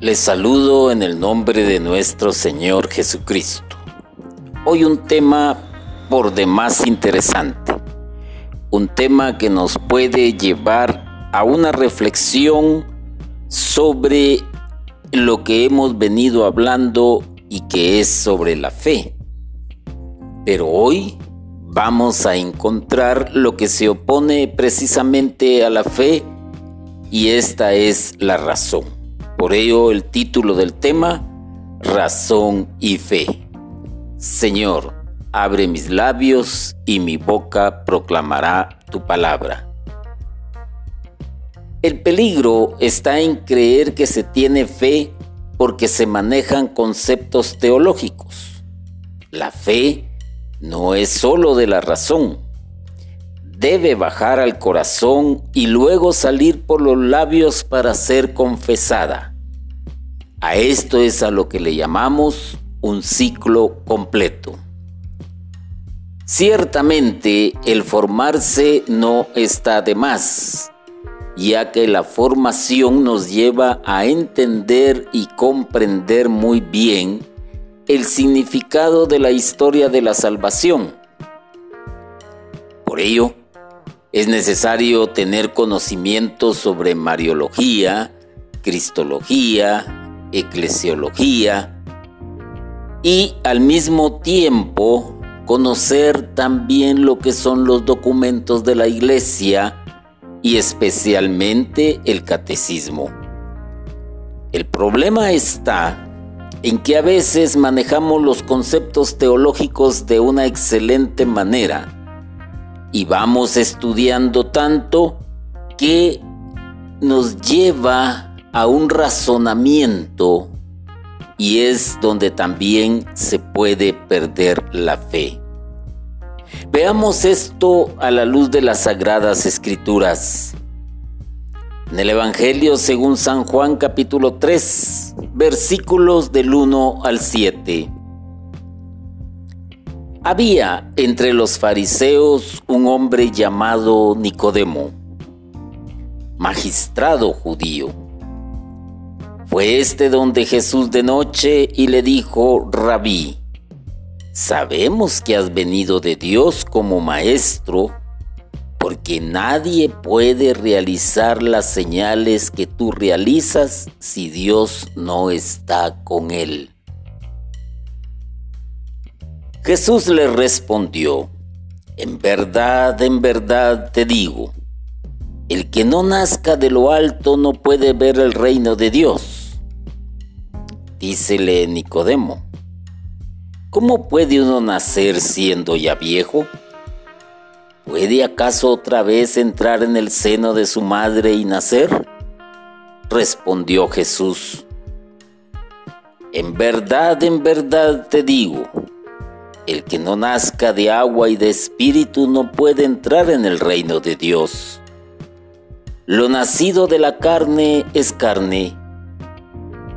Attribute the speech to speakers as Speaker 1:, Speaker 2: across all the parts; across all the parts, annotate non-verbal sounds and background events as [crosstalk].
Speaker 1: Les saludo en el nombre de nuestro Señor Jesucristo. Hoy un tema por demás interesante, un tema que nos puede llevar a una reflexión sobre lo que hemos venido hablando y que es sobre la fe. Pero hoy vamos a encontrar lo que se opone precisamente a la fe y esta es la razón. Por ello el título del tema, Razón y Fe. Señor, abre mis labios y mi boca proclamará tu palabra. El peligro está en creer que se tiene fe porque se manejan conceptos teológicos. La fe no es sólo de la razón. Debe bajar al corazón y luego salir por los labios para ser confesada. A esto es a lo que le llamamos un ciclo completo. Ciertamente el formarse no está de más ya que la formación nos lleva a entender y comprender muy bien el significado de la historia de la salvación. Por ello, es necesario tener conocimiento sobre Mariología, Cristología, Eclesiología y al mismo tiempo conocer también lo que son los documentos de la Iglesia y especialmente el catecismo. El problema está en que a veces manejamos los conceptos teológicos de una excelente manera y vamos estudiando tanto que nos lleva a un razonamiento y es donde también se puede perder la fe. Veamos esto a la luz de las sagradas escrituras. En el Evangelio según San Juan capítulo 3, versículos del 1 al 7. Había entre los fariseos un hombre llamado Nicodemo, magistrado judío. Fue este donde Jesús de noche y le dijo, Rabí, Sabemos que has venido de Dios como maestro, porque nadie puede realizar las señales que tú realizas si Dios no está con él. Jesús le respondió, en verdad, en verdad te digo, el que no nazca de lo alto no puede ver el reino de Dios. Dícele Nicodemo, ¿Cómo puede uno nacer siendo ya viejo? ¿Puede acaso otra vez entrar en el seno de su madre y nacer? Respondió Jesús. En verdad, en verdad te digo, el que no nazca de agua y de espíritu no puede entrar en el reino de Dios. Lo nacido de la carne es carne,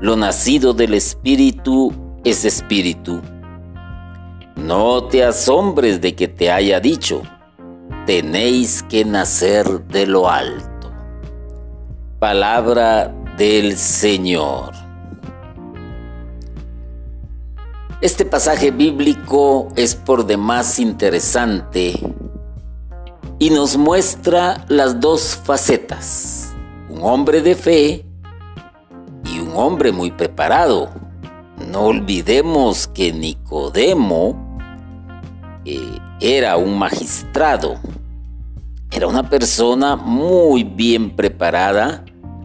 Speaker 1: lo nacido del espíritu es espíritu. No te asombres de que te haya dicho, tenéis que nacer de lo alto. Palabra del Señor. Este pasaje bíblico es por demás interesante y nos muestra las dos facetas, un hombre de fe un hombre muy preparado. No olvidemos que Nicodemo eh, era un magistrado, era una persona muy bien preparada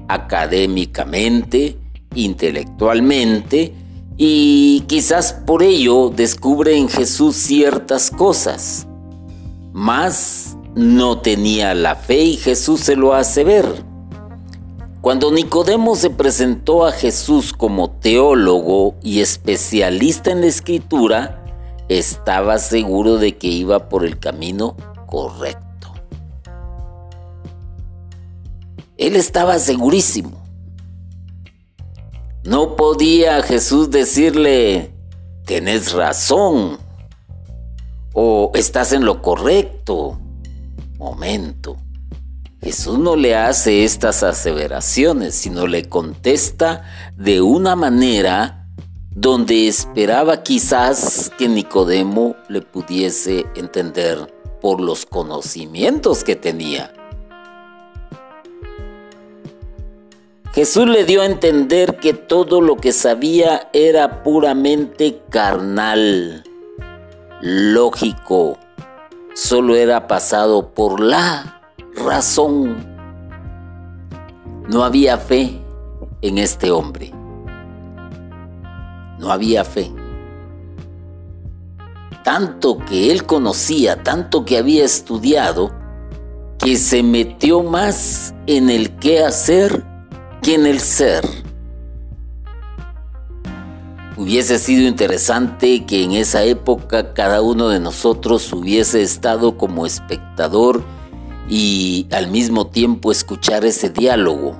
Speaker 1: académicamente, intelectualmente, y quizás por ello descubre en Jesús ciertas cosas, mas no tenía la fe y Jesús se lo hace ver. Cuando Nicodemo se presentó a Jesús como teólogo y especialista en la escritura, estaba seguro de que iba por el camino correcto. Él estaba segurísimo. No podía Jesús decirle, tenés razón o estás en lo correcto. Momento. Jesús no le hace estas aseveraciones, sino le contesta de una manera donde esperaba quizás que Nicodemo le pudiese entender por los conocimientos que tenía. Jesús le dio a entender que todo lo que sabía era puramente carnal, lógico, solo era pasado por la razón. No había fe en este hombre. No había fe. Tanto que él conocía, tanto que había estudiado, que se metió más en el qué hacer que en el ser. Hubiese sido interesante que en esa época cada uno de nosotros hubiese estado como espectador y al mismo tiempo escuchar ese diálogo.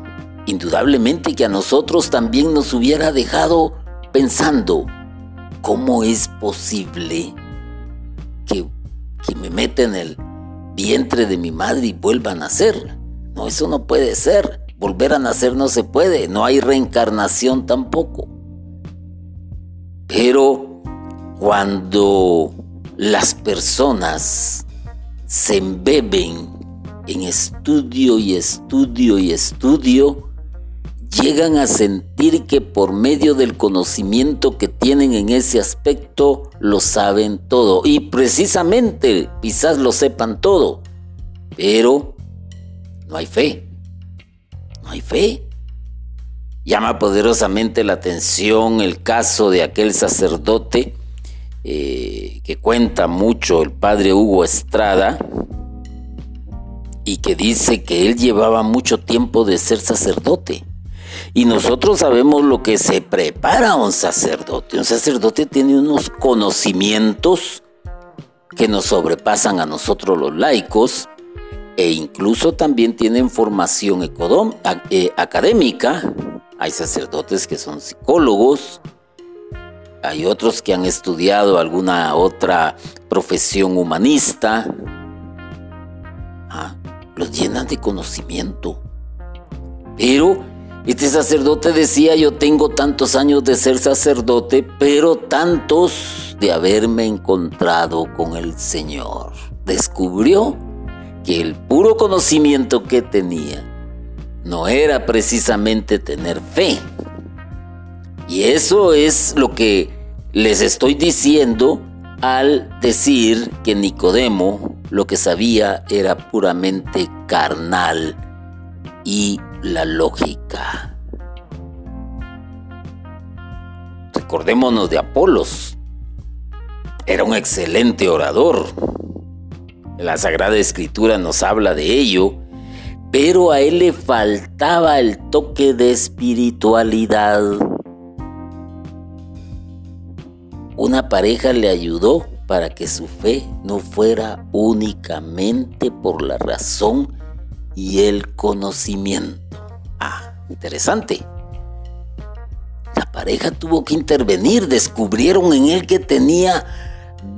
Speaker 1: Indudablemente que a nosotros también nos hubiera dejado pensando, ¿cómo es posible que, me meta en el vientre de mi madre y vuelva a nacer? No, eso no puede ser. Volver a nacer no se puede, no hay reencarnación tampoco. Pero cuando las personas se embeben en estudio y estudio y estudio, llegan a sentir que por medio del conocimiento que tienen en ese aspecto lo saben todo. Y precisamente quizás lo sepan todo, pero no hay fe no hay fe. Llama poderosamente la atención el caso de aquel sacerdote eh, que cuenta mucho el padre Hugo Estrada y que dice que él llevaba mucho tiempo de ser sacerdote. Y nosotros sabemos lo que se prepara un sacerdote. Un sacerdote tiene unos conocimientos que nos sobrepasan a nosotros los laicos e incluso también tienen formación eh, académica. Hay sacerdotes que son psicólogos, hay otros que han estudiado alguna otra profesión humanista. Los llenan de conocimiento. Pero este sacerdote decía, yo tengo tantos años de ser sacerdote, pero tantos de haberme encontrado con el Señor. Descubrió que el puro conocimiento que tenía no era precisamente tener fe. Y eso es lo que les estoy diciendo al decir que Nicodemo lo que sabía era puramente carnal y la lógica. Recordémonos de Apolos. Era un excelente orador, la Sagrada Escritura nos habla de ello, pero a él le faltaba el toque de espiritualidad. Una pareja le ayudó para que su fe no fuera únicamente por la razón y el conocimiento. Ah, interesante. La pareja tuvo que intervenir, descubrieron en él que tenía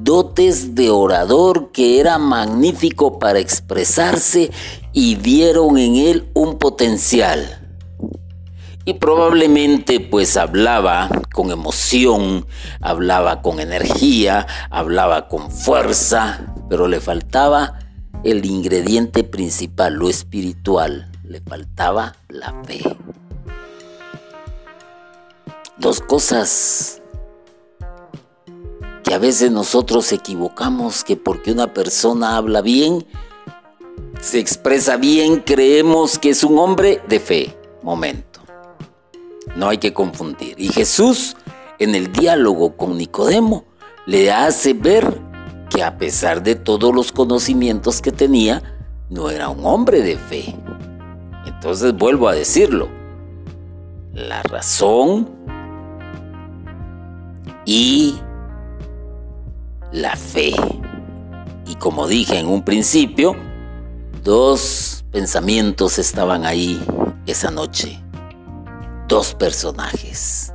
Speaker 1: dotes de orador que era magnífico para expresarse y vieron en él un potencial. Y probablemente pues hablaba con emoción, hablaba con energía, hablaba con fuerza, pero le faltaba el ingrediente principal, lo espiritual, le faltaba la fe. Dos cosas que a veces nosotros equivocamos que porque una persona habla bien, se expresa bien, creemos que es un hombre de fe. Momento. No hay que confundir. Y Jesús, en el diálogo con Nicodemo, le hace ver que a pesar de todos los conocimientos que tenía, no era un hombre de fe. Entonces vuelvo a decirlo. La razón y la fe. Y como dije en un principio, dos pensamientos estaban ahí esa noche. Dos personajes.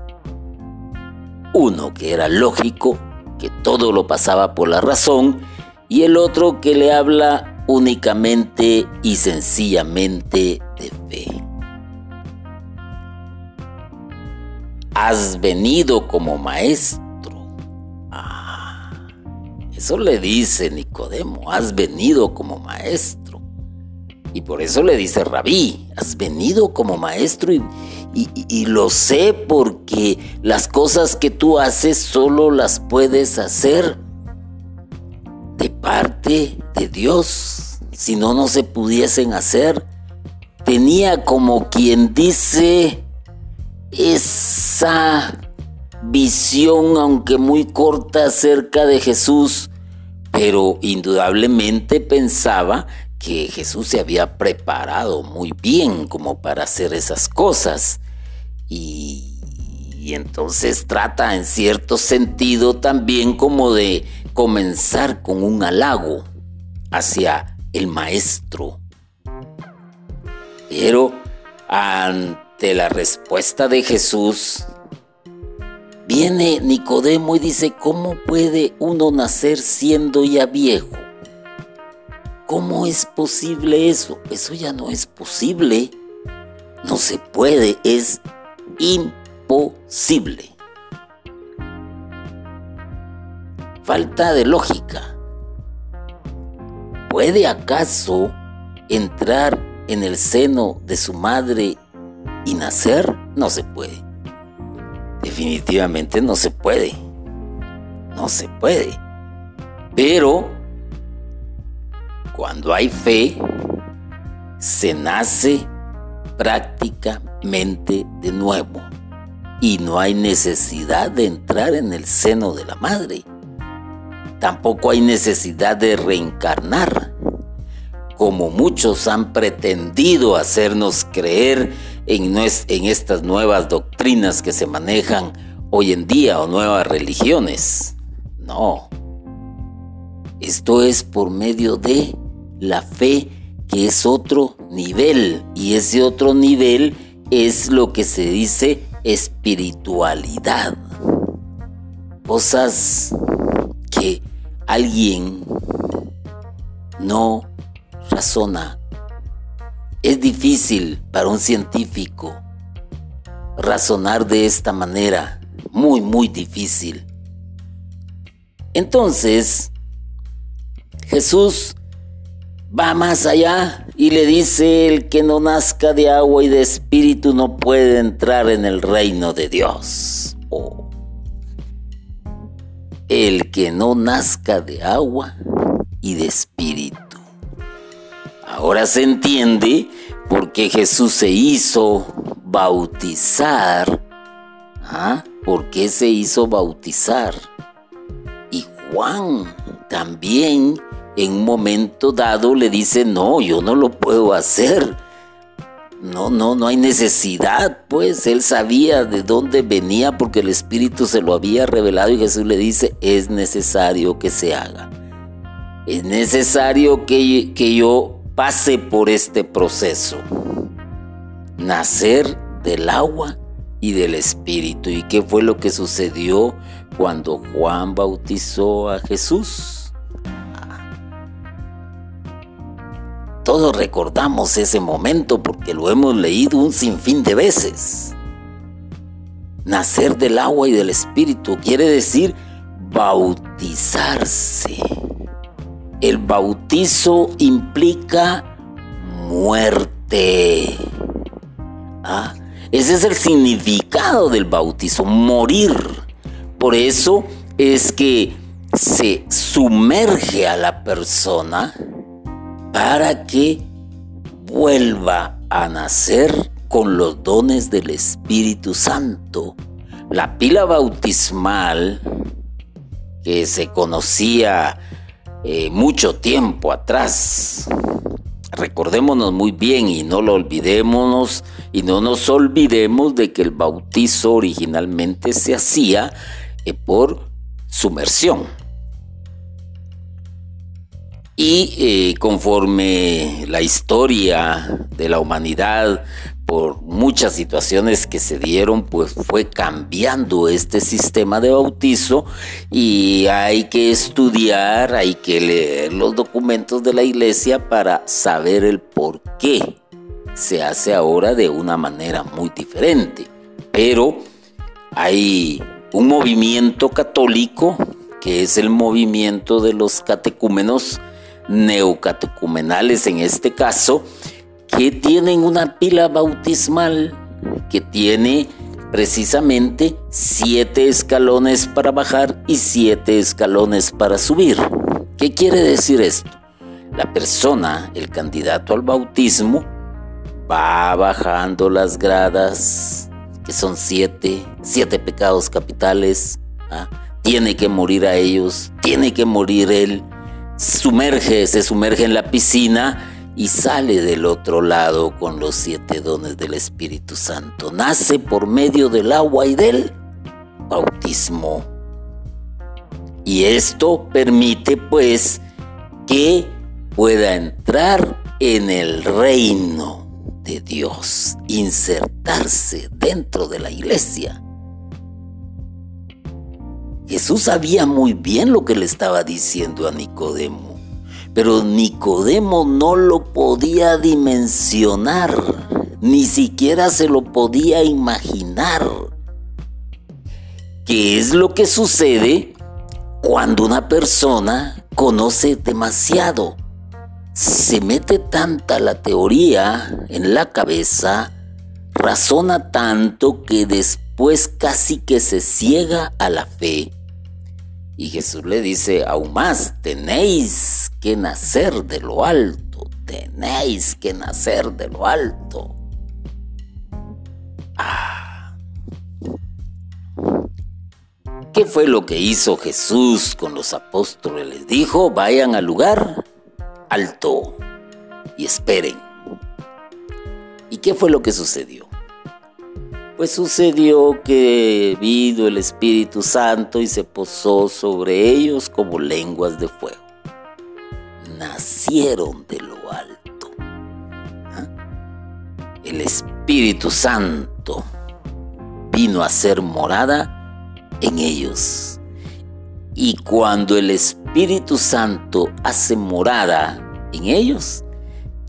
Speaker 1: Uno que era lógico, que todo lo pasaba por la razón, y el otro que le habla únicamente y sencillamente de fe. Has venido como maestro. Ah, eso le dice Nicodemo, has venido como maestro. Y por eso le dice Rabí, has venido como maestro y, lo sé porque las cosas que tú haces solo las puedes hacer de parte de Dios. Si no, no se pudiesen hacer. Tenía como quien dice esa visión, aunque muy corta, acerca de Jesús, pero indudablemente pensaba que Jesús se había preparado muy bien como para hacer esas cosas. Y, entonces trata en cierto sentido también como de comenzar con un halago hacia el maestro. Pero ante la respuesta de Jesús, viene Nicodemo y dice, ¿cómo puede uno nacer siendo ya viejo? ¿Cómo es posible eso? Eso ya no es posible. No se puede, es imposible. Falta de lógica. ¿Puede acaso entrar en el seno de su madre y nacer? No se puede. Definitivamente no se puede. No se puede. Pero cuando hay fe, se nace prácticamente de nuevo y no hay necesidad de entrar en el seno de la madre. Tampoco hay necesidad de reencarnar, como muchos han pretendido hacernos creer en, estas nuevas doctrinas que se manejan hoy en día o nuevas religiones. No. Esto es por medio de la fe que es otro nivel y ese otro nivel es lo que se dice espiritualidad. Cosas que alguien no razona. Es difícil para un científico razonar de esta manera, muy, muy difícil. Entonces, Jesús va más allá y le dice, el que no nazca de agua y de espíritu no puede entrar en el reino de Dios. El que no nazca de agua y de espíritu. Ahora se entiende por qué Jesús se hizo bautizar. ¿Ah? ¿Por qué se hizo bautizar? Y Juan también en un momento dado le dice, no, yo no lo puedo hacer. No, no, no hay necesidad, pues él sabía de dónde venía porque el Espíritu se lo había revelado y Jesús le dice, es necesario que se haga. Es necesario que, que yo pase por este proceso. Nacer del agua y del Espíritu. ¿Y qué fue lo que sucedió cuando Juan bautizó a Jesús? Todos recordamos ese momento porque lo hemos leído un sinfín de veces. Nacer del agua y del espíritu quiere decir bautizarse. El bautizo implica muerte. ¿Ah? Ese es el significado del bautizo, morir. Por eso es que se sumerge a la persona para que vuelva a nacer con los dones del Espíritu Santo. La pila bautismal que se conocía eh, mucho tiempo atrás. Recordémonos muy bien y no lo olvidémonos y no nos olvidemos de que el bautizo originalmente se hacía eh, por sumersión. Y eh, conforme la historia de la humanidad por muchas situaciones que se dieron, pues fue cambiando este sistema de bautizo y hay que estudiar, hay que leer los documentos de la iglesia para saber el por qué se hace ahora de una manera muy diferente. Pero hay un movimiento católico que es el movimiento de los catecúmenos neocatecumenales en este caso, que tienen una pila bautismal que tiene precisamente siete escalones para bajar y siete escalones para subir. ¿Qué quiere decir esto? La persona, el candidato al bautismo, va bajando las gradas, que son siete, siete pecados capitales, ¿ah? tiene que morir a ellos, tiene que morir él, sumerge, se sumerge en la piscina y sale del otro lado con los siete dones del Espíritu Santo. Nace por medio del agua y del bautismo. Y esto permite pues que pueda entrar en el reino de Dios, insertarse dentro de la iglesia. Jesús sabía muy bien lo que le estaba diciendo a Nicodemo pero Nicodemo no lo podía dimensionar, ni siquiera se lo podía imaginar. ¿Qué es lo que sucede cuando una persona conoce demasiado? Se mete tanta la teoría en la cabeza, razona tanto que después casi que se ciega a la fe y Jesús le dice aún más, tenéis que nacer de lo alto, tenéis que nacer de lo alto. Ah. ¿Qué fue lo que hizo Jesús con los apóstoles? Les dijo, vayan al lugar alto y esperen. ¿Y qué fue lo que sucedió? Pues sucedió que vino el Espíritu Santo y se posó sobre ellos como lenguas de fuego. Nacieron de lo alto. ¿Ah? El Espíritu Santo vino a ser morada en ellos. Y cuando el Espíritu Santo hace morada en ellos,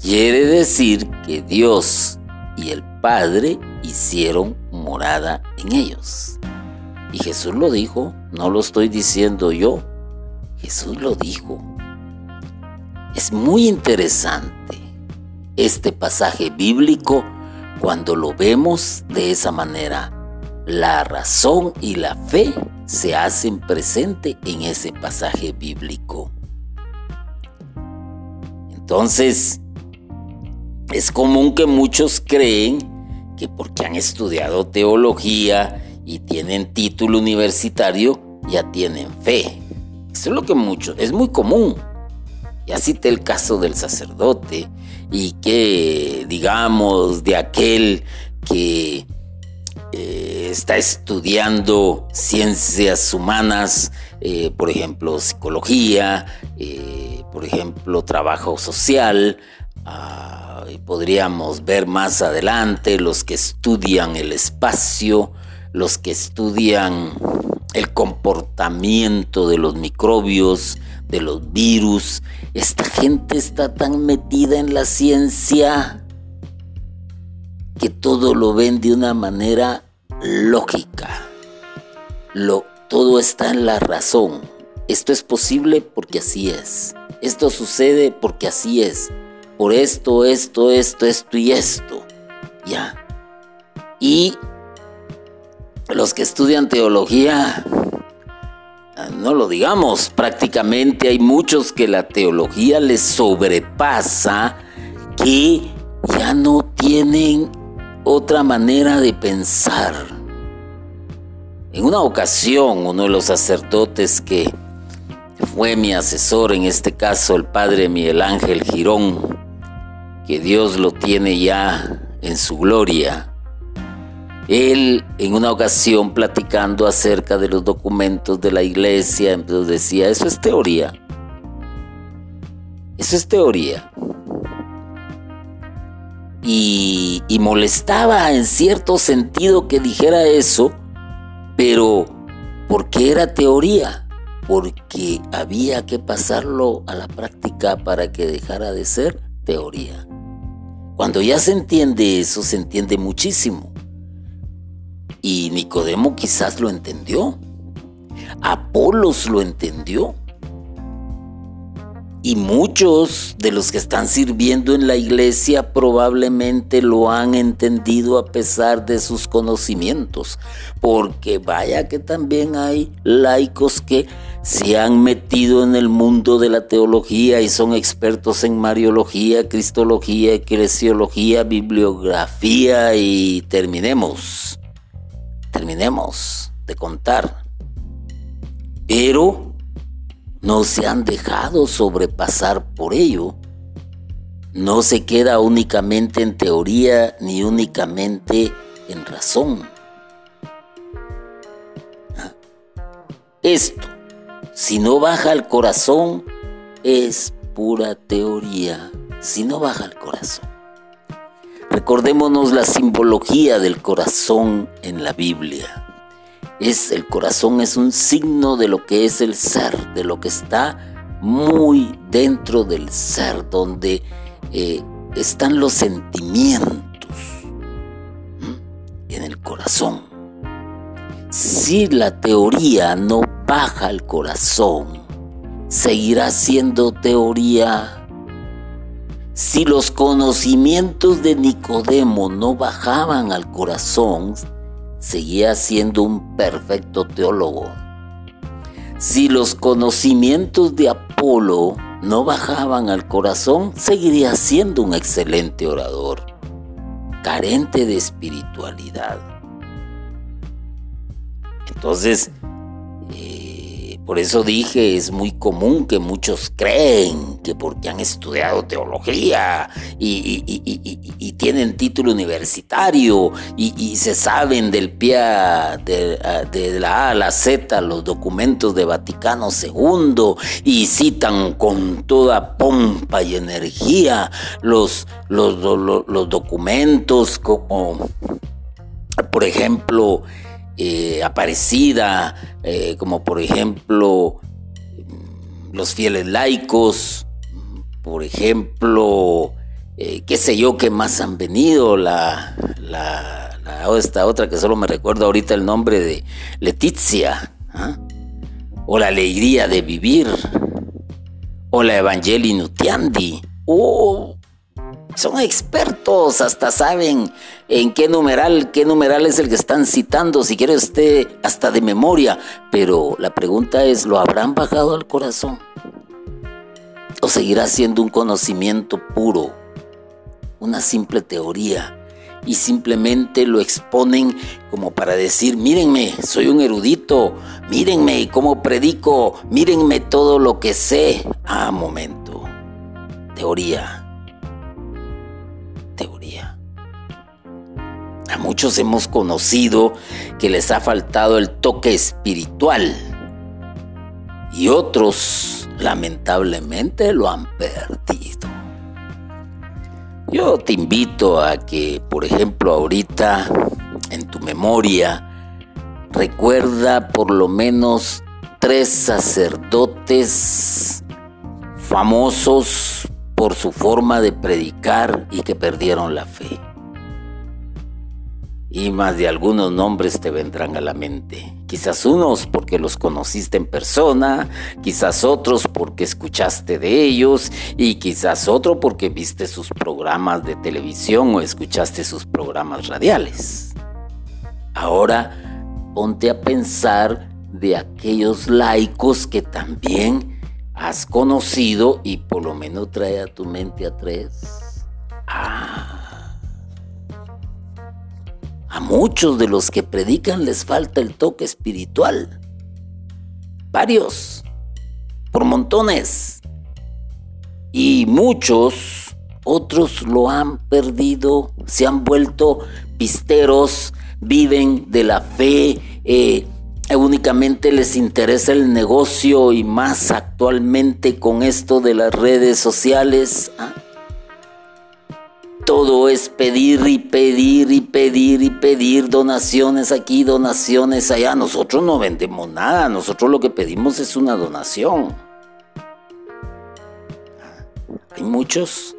Speaker 1: quiere decir que Dios y el Padre hicieron morada en ellos. Y Jesús lo dijo, no lo estoy diciendo yo, Jesús lo dijo. Es muy interesante este pasaje bíblico cuando lo vemos de esa manera. La razón y la fe se hacen presente en ese pasaje bíblico. Entonces, es común que muchos creen que porque han estudiado teología y tienen título universitario, ya tienen fe. Eso es lo que muchos, es muy común. Y así está el caso del sacerdote y que, digamos, de aquel que eh, está estudiando ciencias humanas, eh, por ejemplo, psicología, eh, por ejemplo, trabajo social, Ah, y podríamos ver más adelante los que estudian el espacio, los que estudian el comportamiento de los microbios, de los virus. Esta gente está tan metida en la ciencia que todo lo ven de una manera lógica. Todo está en la razón. Esto es posible porque así es. Esto sucede porque así es por esto, esto, esto, esto y esto. Ya. Y los que estudian teología, no lo digamos, prácticamente hay muchos que la teología les sobrepasa, que ya no tienen otra manera de pensar. En una ocasión, uno de los sacerdotes que fue mi asesor, en este caso el padre Miguel Ángel Girón, que Dios lo tiene ya en su gloria. Él en una ocasión platicando acerca de los documentos de la iglesia, decía, eso es teoría. Eso es teoría. y, y molestaba en cierto sentido que dijera eso, pero porque era teoría, porque había que pasarlo a la práctica para que dejara de ser teoría. Cuando ya se entiende eso, se entiende muchísimo. Y Nicodemo quizás lo entendió. Apolos lo entendió. Y muchos de los que están sirviendo en la iglesia probablemente lo han entendido a pesar de sus conocimientos. Porque vaya que también hay laicos que se han metido en el mundo de la teología y son expertos en mariología, cristología, eclesiología, bibliografía y terminemos. Terminemos de contar. Pero no se han dejado sobrepasar por ello. No se queda únicamente en teoría ni únicamente en razón. Esto, si no baja al corazón, es pura teoría, si no baja al corazón. Recordémonos la simbología del corazón en la Biblia es el corazón es un signo de lo que es el ser, de lo que está muy dentro del ser, donde eh, están los sentimientos en el corazón. Si la teoría no baja al corazón, seguirá siendo teoría. Si los conocimientos de Nicodemo no bajaban al corazón, seguía siendo un perfecto teólogo. Si los conocimientos de Apolo no bajaban al corazón, seguiría siendo un excelente orador, carente de espiritualidad. Entonces, por eso dije, es muy común que muchos creen que porque han estudiado teología y, tienen título universitario y, se saben del pie de, de, la A a la Z los documentos de Vaticano II y citan con toda pompa y energía los, los, los documentos como, por ejemplo, eh, Aparecida, eh, como por ejemplo los fieles laicos, por ejemplo, eh, qué sé yo, qué más han venido, la, la, esta otra que solo me recuerdo ahorita el nombre de Leticia, ¿ah? o la alegría de vivir, o la Evangelii Nutiandi, o son expertos, hasta saben en qué numeral, qué numeral es el que están citando, si quiere usted hasta de memoria. Pero la pregunta es, ¿lo habrán bajado al corazón? ¿O seguirá siendo un conocimiento puro, una simple teoría? Y simplemente lo exponen como para decir, mírenme, soy un erudito, mírenme cómo predico, mírenme todo lo que sé. Ah, momento. Teoría teoría. A muchos hemos conocido que les ha faltado el toque espiritual y otros lamentablemente lo han perdido. Yo te invito a que, por ejemplo, ahorita en tu memoria, recuerda por lo menos tres sacerdotes famosos por su forma de predicar y que perdieron la fe. Y más de algunos nombres te vendrán a la mente. Quizás unos porque los conociste en persona, quizás otros porque escuchaste de ellos y quizás otro porque viste sus programas de televisión o escuchaste sus programas radiales. Ahora ponte a pensar de aquellos laicos que también has conocido y por lo menos trae a tu mente a tres. Ah. A muchos de los que predican les falta el toque espiritual. Varios, por montones. Y muchos, otros lo han perdido, se han vuelto pisteros, viven de la fe, eh, únicamente les interesa el negocio y más actualmente con esto de las redes sociales. ¿ah? Todo es pedir y pedir y pedir y pedir donaciones aquí, donaciones allá. Nosotros no vendemos nada, nosotros lo que pedimos es una donación. Hay muchos.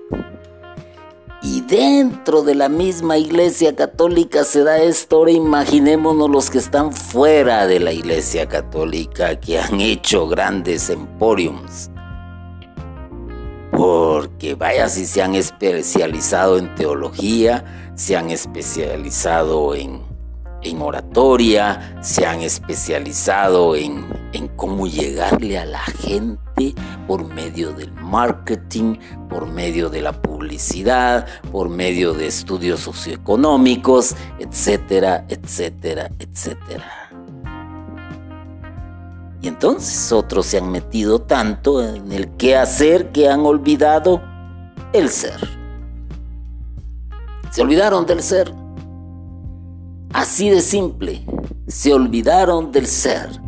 Speaker 1: Y dentro de la misma iglesia católica se da esto. Ahora imaginémonos los que están fuera de la iglesia católica, que han hecho grandes emporiums porque vaya si se han especializado en teología, se han especializado en, oratoria, se han especializado en, en cómo llegarle a la gente por medio del marketing, por medio de la publicidad, por medio de estudios socioeconómicos, etcétera, etcétera, etcétera. Y entonces otros se han metido tanto en el qué hacer que han olvidado el ser. Se olvidaron del ser. Así de simple. Se olvidaron del ser.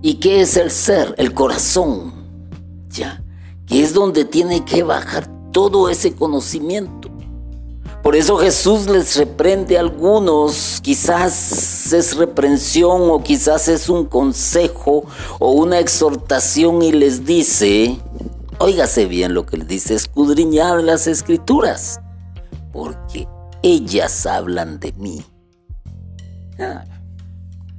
Speaker 1: ¿Y qué es el ser? El corazón. ¿Ya? Que es donde tiene que bajar todo ese conocimiento. Por eso Jesús les reprende a algunos, quizás es reprensión o quizás es un consejo o una exhortación y les dice, óigase bien lo que les dice, escudriñar las escrituras, porque ellas hablan de mí. Ah,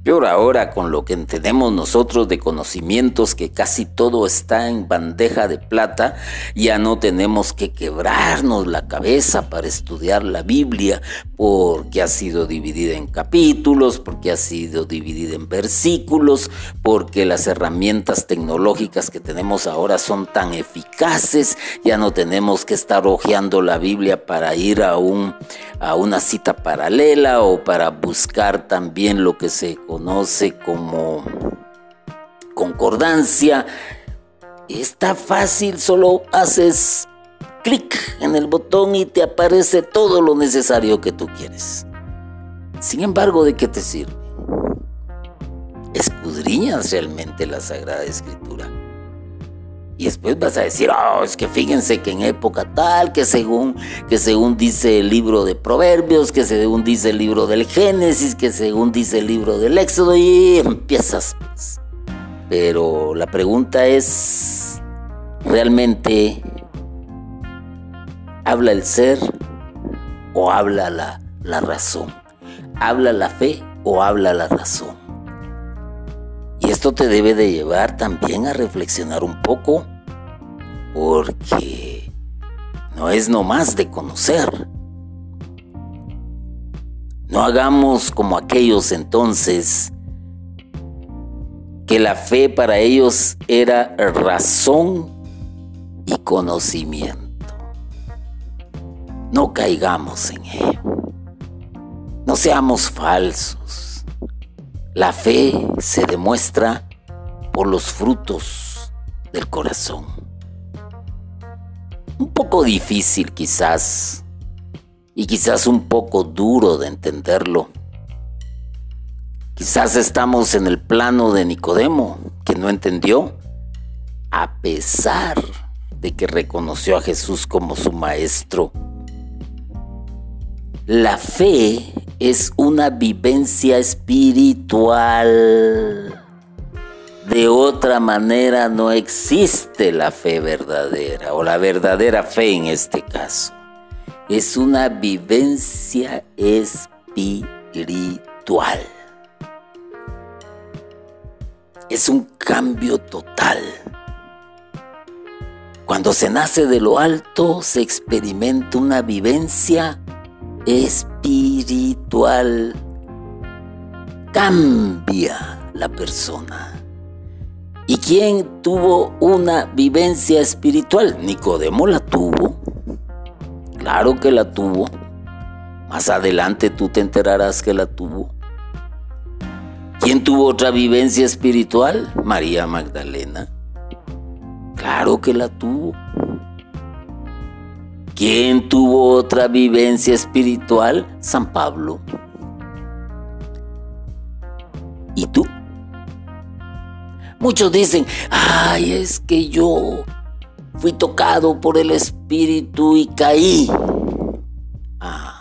Speaker 1: Peor ahora con lo que entendemos nosotros de conocimientos que casi todo está en bandeja de plata, ya no tenemos que quebrarnos la cabeza para estudiar la Biblia porque ha sido dividida en capítulos, porque ha sido dividida en versículos, porque las herramientas tecnológicas que tenemos ahora son tan eficaces, ya no tenemos que estar hojeando la Biblia para ir a, un, a una cita paralela o para buscar también lo que se conoce como concordancia. Está fácil, solo haces clic en el botón y te aparece todo lo necesario que tú quieres. Sin embargo, ¿de qué te sirve? Escudriñas realmente la Sagrada Escritura. Y después vas a decir, oh, es que fíjense que en época tal, que según, que según dice el libro de Proverbios, que según dice el libro del Génesis, que según dice el libro del Éxodo, y empiezas. Pues. Pero la pregunta es, ¿realmente habla el ser o habla la, la razón? ¿Habla la fe o habla la razón? Y esto te debe de llevar también a reflexionar un poco, porque no es nomás de conocer. No hagamos como aquellos entonces, que la fe para ellos era razón y conocimiento. No caigamos en ello. No seamos falsos. La fe se demuestra por los frutos del corazón. Un poco difícil quizás y quizás un poco duro de entenderlo. Quizás estamos en el plano de Nicodemo, que no entendió, a pesar de que reconoció a Jesús como su maestro. La fe es una vivencia espiritual. De otra manera no existe la fe verdadera o la verdadera fe en este caso. Es una vivencia espiritual. Es un cambio total. Cuando se nace de lo alto se experimenta una vivencia espiritual cambia la persona. ¿Y quién tuvo una vivencia espiritual? Nicodemo la tuvo. Claro que la tuvo. Más adelante tú te enterarás que la tuvo. ¿Quién tuvo otra vivencia espiritual? María Magdalena. Claro que la tuvo. ¿Quién tuvo otra vivencia espiritual? San Pablo. ¿Y tú? Muchos dicen, ay, es que yo fui tocado por el Espíritu y caí. Ah.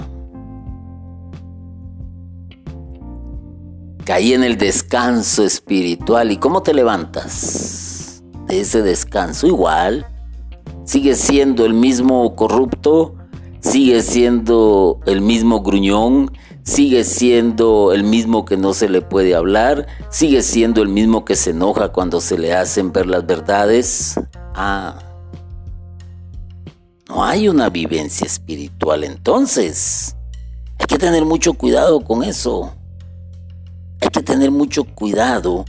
Speaker 1: Caí en el descanso espiritual. ¿Y cómo te levantas de ese descanso? Igual. Sigue siendo el mismo corrupto, sigue siendo el mismo gruñón, sigue siendo el mismo que no se le puede hablar, sigue siendo el mismo que se enoja cuando se le hacen ver las verdades. Ah, no hay una vivencia espiritual entonces. Hay que tener mucho cuidado con eso. Hay que tener mucho cuidado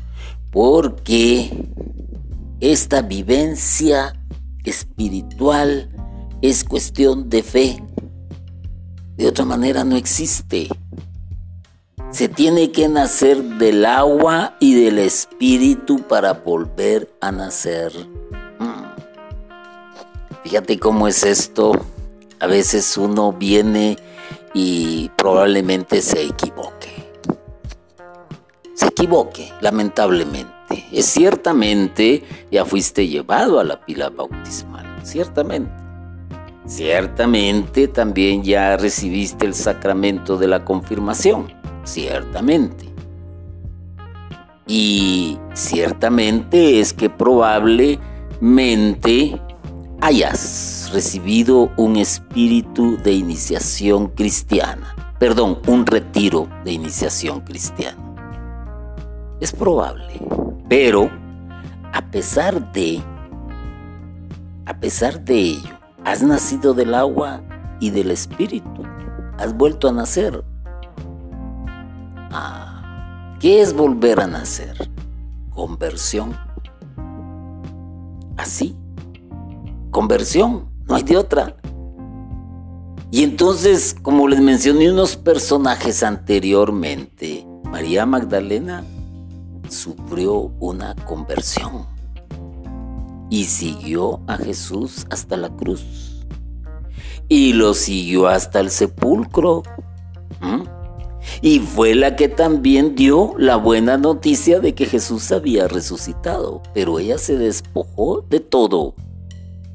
Speaker 1: porque esta vivencia espiritual es cuestión de fe. De otra manera no existe. Se tiene que nacer del agua y del espíritu para volver a nacer. Mm. Fíjate cómo es esto. A veces uno viene y probablemente se equivoque. Se equivoque, lamentablemente. Es ciertamente ya fuiste llevado a la pila bautismal, ciertamente. Ciertamente también ya recibiste el sacramento de la confirmación ciertamente. Y ciertamente es que probablemente hayas recibido un espíritu de iniciación cristiana, perdón, un retiro de iniciación cristiana. Es probable, pero a pesar de, a pesar de ello, has nacido del agua y del espíritu, has vuelto a nacer, Ah, ¿Qué es volver a nacer? Conversión. Así. Conversión. No hay de otra. Y entonces, como les mencioné unos personajes anteriormente, María Magdalena sufrió una conversión y siguió a Jesús hasta la cruz. Y lo siguió hasta el sepulcro. Y fue la que también dio la buena noticia de que Jesús había resucitado, pero ella se despojó de todo.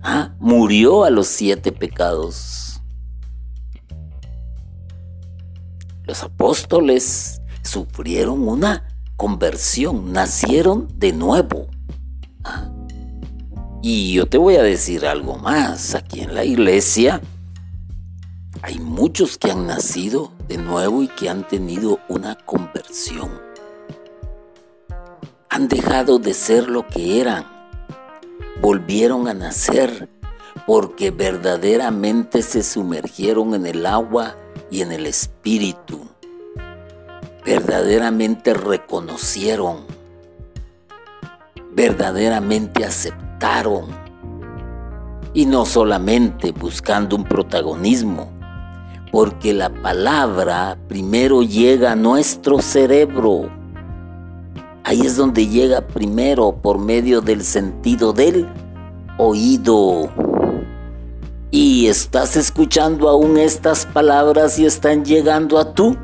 Speaker 1: Ah, murió a los siete pecados. Los apóstoles sufrieron una conversión, nacieron de nuevo. Ah, y yo te voy a decir algo más, aquí en la iglesia hay muchos que han nacido de nuevo y que han tenido una conversión. Han dejado de ser lo que eran. Volvieron a nacer porque verdaderamente se sumergieron en el agua y en el espíritu. Verdaderamente reconocieron. Verdaderamente aceptaron. Y no solamente buscando un protagonismo, porque la palabra primero llega a nuestro cerebro. Ahí es donde llega primero por medio del sentido del oído. Y estás escuchando aún estas palabras y están llegando a tu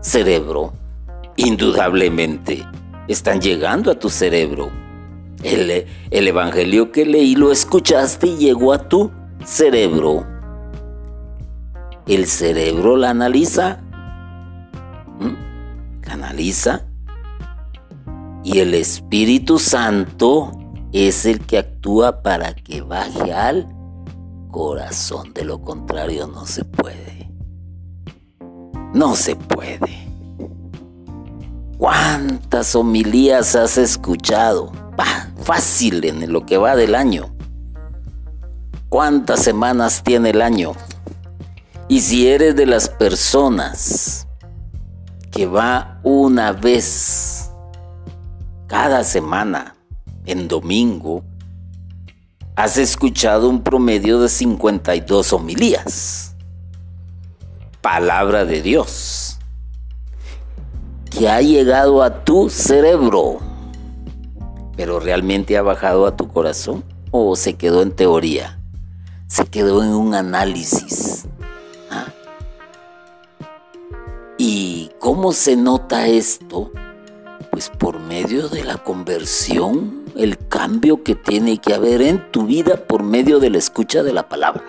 Speaker 1: cerebro. Indudablemente, están llegando a tu cerebro. El, el Evangelio que leí lo escuchaste y llegó a tu cerebro el cerebro la analiza, la analiza, y el Espíritu Santo es el que actúa para que baje al corazón. De lo contrario no se puede. No se puede. ¿Cuántas homilías has escuchado? fácil en lo que va del año. ¿Cuántas semanas tiene el año? Y si eres de las personas que va una vez cada semana en domingo, has escuchado un promedio de 52 homilías. Palabra de Dios que ha llegado a tu cerebro, pero realmente ha bajado a tu corazón o se quedó en teoría, se quedó en un análisis ¿Y cómo se nota esto? Pues por medio de la conversión, el cambio que tiene que haber en tu vida por medio de la escucha de la palabra.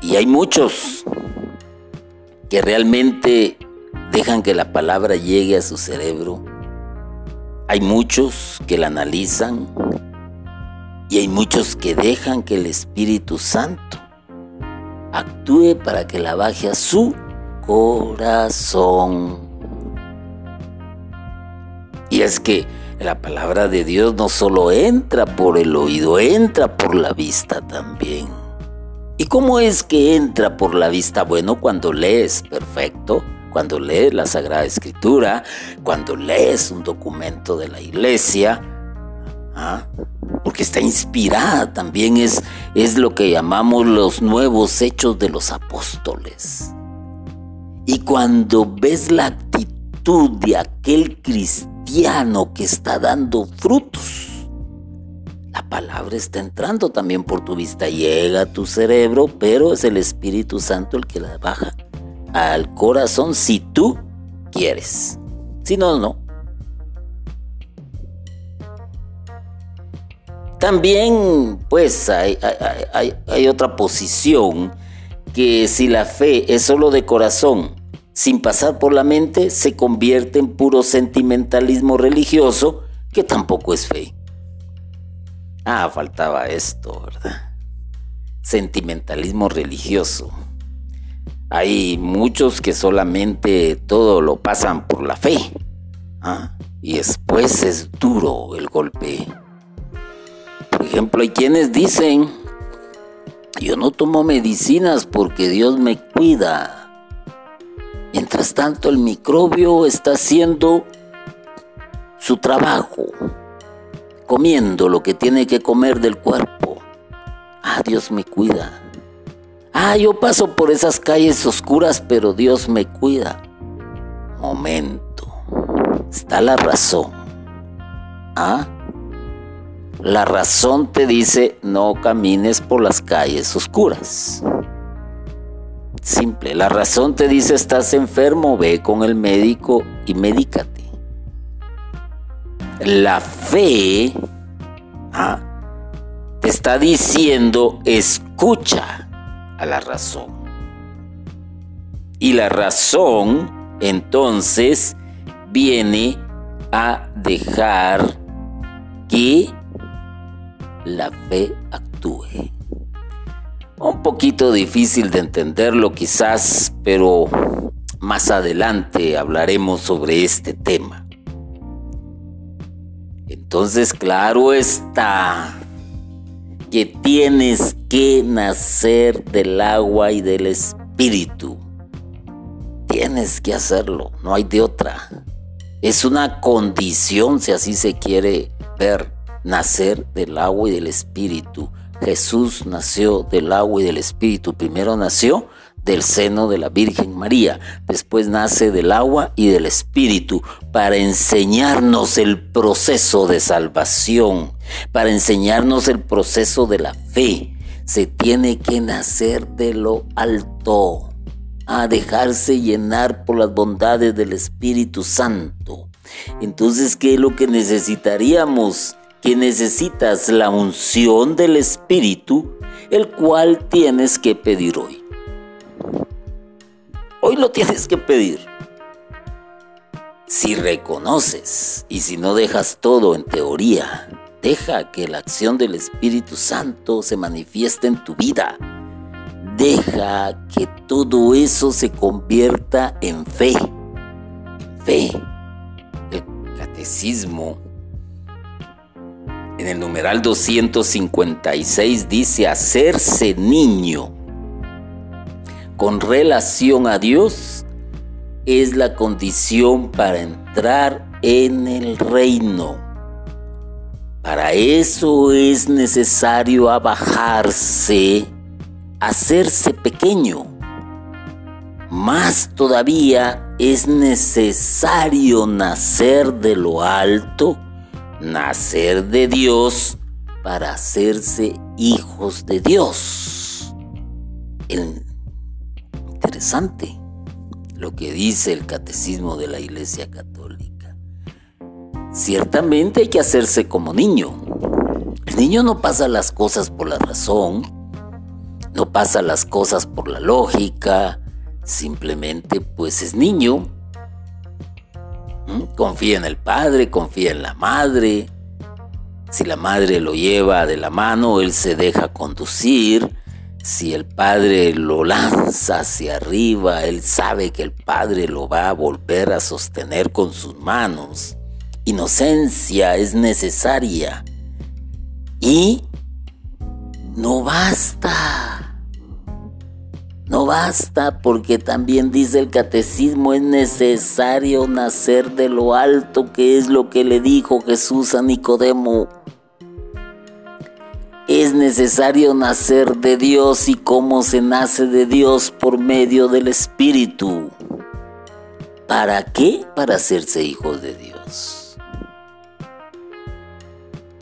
Speaker 1: Y hay muchos que realmente dejan que la palabra llegue a su cerebro. Hay muchos que la analizan y hay muchos que dejan que el Espíritu Santo actúe para que la baje a su corazón. Y es que la palabra de Dios no solo entra por el oído, entra por la vista también. ¿Y cómo es que entra por la vista? Bueno, cuando lees, perfecto. Cuando lees la Sagrada Escritura, cuando lees un documento de la iglesia, ¿ah? porque está inspirada también es, es lo que llamamos los nuevos hechos de los apóstoles. Y cuando ves la actitud de aquel cristiano que está dando frutos, la palabra está entrando también por tu vista, llega a tu cerebro, pero es el Espíritu Santo el que la baja al corazón si tú quieres. Si no, no. También, pues, hay, otra posición que si la fe es solo de corazón sin pasar por la mente, se convierte en puro sentimentalismo religioso, que tampoco es fe. Ah, faltaba esto, ¿verdad? Sentimentalismo religioso. Hay muchos que solamente todo lo pasan por la fe. ¿ah? Y después es duro el golpe. Ejemplo, hay quienes dicen, yo no tomo medicinas porque Dios me cuida. Mientras tanto, el microbio está haciendo su trabajo, comiendo lo que tiene que comer del cuerpo. Ah, Dios me cuida. Ah, yo paso por esas calles oscuras, pero Dios me cuida. Momento. Está la razón. ¿Ah? La razón te dice no camines por las calles oscuras. Simple, la razón te dice estás enfermo, ve con el médico y medícate. La fe ¿ah? te está diciendo escucha a la razón. Y la razón entonces viene a dejar que la fe actúe. Un poquito difícil de entenderlo quizás, pero más adelante hablaremos sobre este tema. Entonces, claro está que tienes que nacer del agua y del espíritu. Tienes que hacerlo, no hay de otra. Es una condición, si así se quiere ver, nacer del agua y del espíritu. Jesús nació del agua y del Espíritu. Primero nació del seno de la Virgen María, después nace del agua y del Espíritu para enseñarnos el proceso de salvación, para enseñarnos el proceso de la fe. Se tiene que nacer de lo alto, a dejarse llenar por las bondades del Espíritu Santo. Entonces, ¿qué es lo que necesitaríamos? Que necesitas la unción del Espíritu, el cual tienes que pedir hoy. Hoy lo tienes que pedir. Si reconoces y si no dejas todo en teoría, deja que la acción del Espíritu Santo se manifieste en tu vida. Deja que todo eso se convierta en fe. fe. El catecismo en el numeral 256 dice hacerse niño con relación a Dios es la condición para entrar en el reino. Para eso es necesario abajarse, hacerse pequeño. Más todavía es necesario nacer de lo alto nacer de Dios para hacerse hijos de Dios. interesante lo que dice el catecismo de la Iglesia Católica. Ciertamente hay que hacerse como niño. El niño no pasa las cosas por la razón, no pasa las cosas por la lógica, simplemente pues es niño. Confía en el padre, confía en la madre. Si la madre lo lleva de la mano, él se deja conducir. Si el padre lo lanza hacia arriba, él sabe que el padre lo va a volver a sostener con sus manos. Inocencia es necesaria. Y no basta. No basta porque también dice el catecismo es necesario nacer de lo alto, que es lo que le dijo Jesús a Nicodemo. Es necesario nacer de Dios y cómo se nace de Dios por medio del Espíritu. ¿Para qué? Para hacerse hijos de Dios.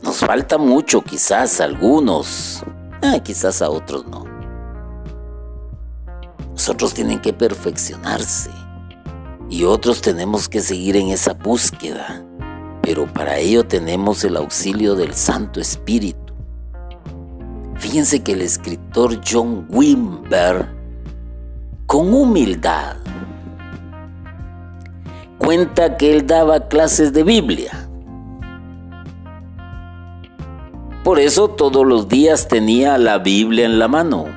Speaker 1: Nos falta mucho quizás a algunos, ah, quizás a otros no. Nosotros tienen que perfeccionarse y otros tenemos que seguir en esa búsqueda, pero para ello tenemos el auxilio del Santo Espíritu. Fíjense que el escritor John Wimber, con humildad, cuenta que él daba clases de Biblia. Por eso todos los días tenía la Biblia en la mano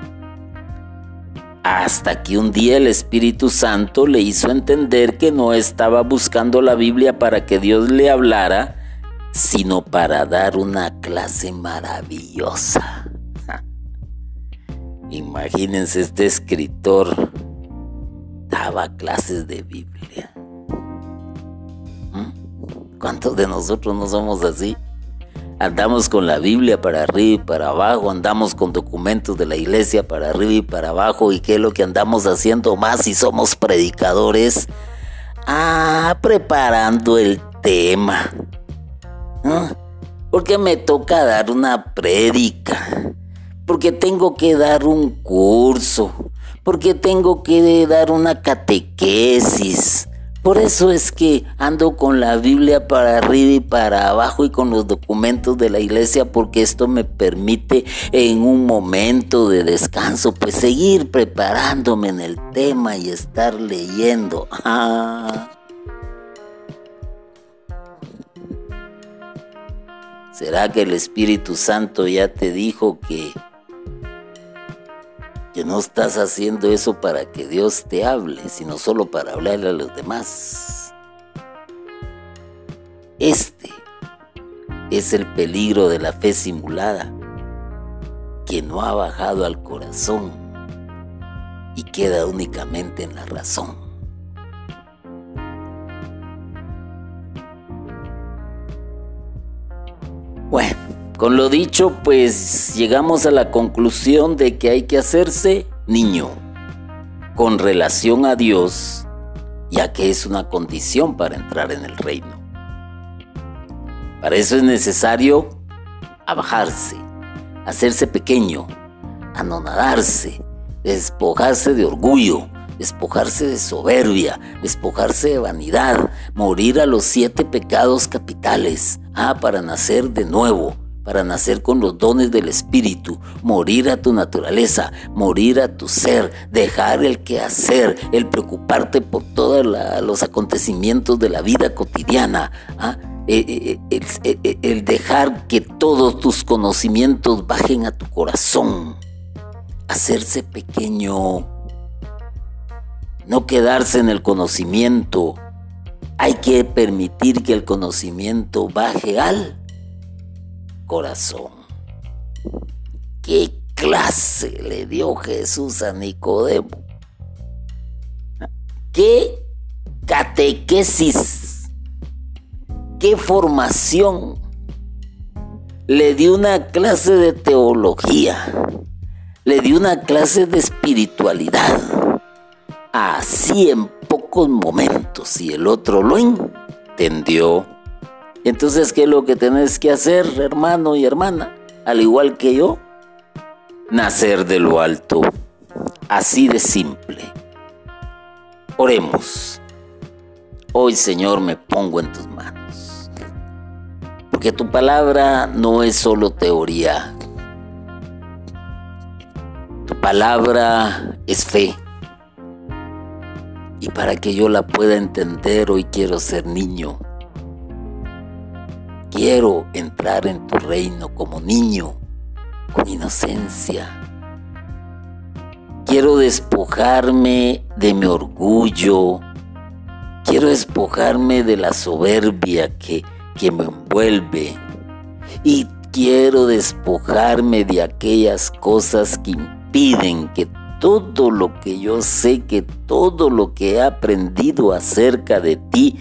Speaker 1: hasta que un día el Espíritu Santo le hizo entender que no estaba buscando la Biblia para que Dios le hablara, sino para dar una clase maravillosa. [laughs] Imagínense este escritor daba clases de Biblia. ¿Mm? ¿Cuántos de nosotros no somos así? Andamos con la Biblia para arriba y para abajo, andamos con documentos de la iglesia para arriba y para abajo. ¿Y qué es lo que andamos haciendo más si somos predicadores? Ah, preparando el tema. Porque me toca dar una prédica. Porque tengo que dar un curso. Porque tengo que dar una catequesis por eso es que ando con la Biblia para arriba y para abajo y con los documentos de la iglesia porque esto me permite en un momento de descanso pues seguir preparándome en el tema y estar leyendo. [laughs] Ah. ¿Será que el Espíritu Santo ya te dijo que que no estás haciendo eso para que Dios te hable, sino solo para hablarle a los demás. Este es el peligro de la fe simulada, que no ha bajado al corazón y queda únicamente en la razón. Con lo dicho, pues llegamos a la conclusión de que hay que hacerse niño con relación a Dios, ya que es una condición para entrar en el reino. Para eso es necesario abajarse, hacerse pequeño, anonadarse, despojarse de orgullo, despojarse de soberbia, despojarse de vanidad, morir a los siete pecados capitales, ah, para nacer de nuevo, para nacer con los dones del Espíritu, morir a tu naturaleza, morir a tu ser, dejar el quehacer, el preocuparte por todos los acontecimientos de la vida cotidiana, ¿ah? eh, eh, eh, el, dejar que todos tus conocimientos bajen a tu corazón, hacerse pequeño, no quedarse en el conocimiento, hay que permitir que el conocimiento baje al corazón. ¿Qué clase le dio Jesús a Nicodemo? ¿Qué catequesis? ¿Qué formación? Le dio una clase de teología. Le dio una clase de espiritualidad. Así en pocos momentos y el otro lo entendió entonces, ¿qué es lo que tenés que hacer, hermano y hermana? Al igual que yo, nacer de lo alto. Así de simple. Oremos. Hoy, Señor, me pongo en tus manos. Porque tu palabra no es solo teoría. Tu palabra es fe. Y para que yo la pueda entender, hoy quiero ser niño. Quiero entrar en tu reino como niño, con inocencia. Quiero despojarme de mi orgullo. Quiero despojarme de la soberbia que, que me envuelve. Y quiero despojarme de aquellas cosas que impiden que todo lo que yo sé, que todo lo que he aprendido acerca de ti,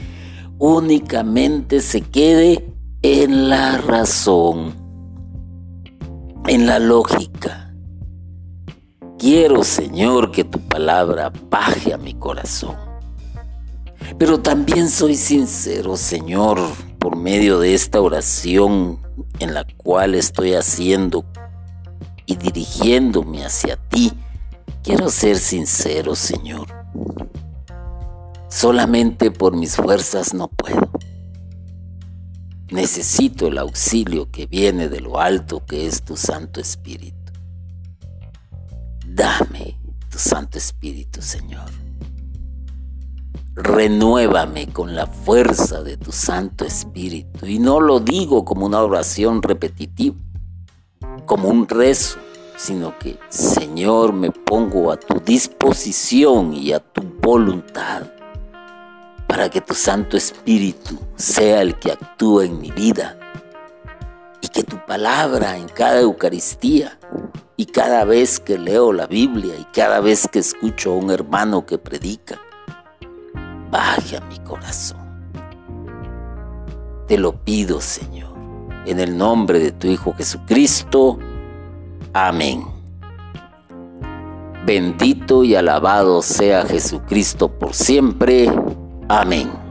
Speaker 1: únicamente se quede en la razón, en la lógica. Quiero, Señor, que tu palabra baje a mi corazón. Pero también soy sincero, Señor, por medio de esta oración en la cual estoy haciendo y dirigiéndome hacia ti Quiero ser sincero, Señor. Solamente por mis fuerzas no puedo. Necesito el auxilio que viene de lo alto que es tu Santo Espíritu. Dame tu Santo Espíritu, Señor. Renuévame con la fuerza de tu Santo Espíritu. Y no lo digo como una oración repetitiva, como un rezo, sino que, Señor, me pongo a tu disposición y a tu voluntad para que tu Santo Espíritu sea el que actúe en mi vida y que tu palabra en cada Eucaristía y cada vez que leo la Biblia y cada vez que escucho a un hermano que predica, baje a mi corazón. Te lo pido, Señor, en el nombre de tu Hijo Jesucristo. Amén. Bendito y alabado sea Jesucristo por siempre. Amén.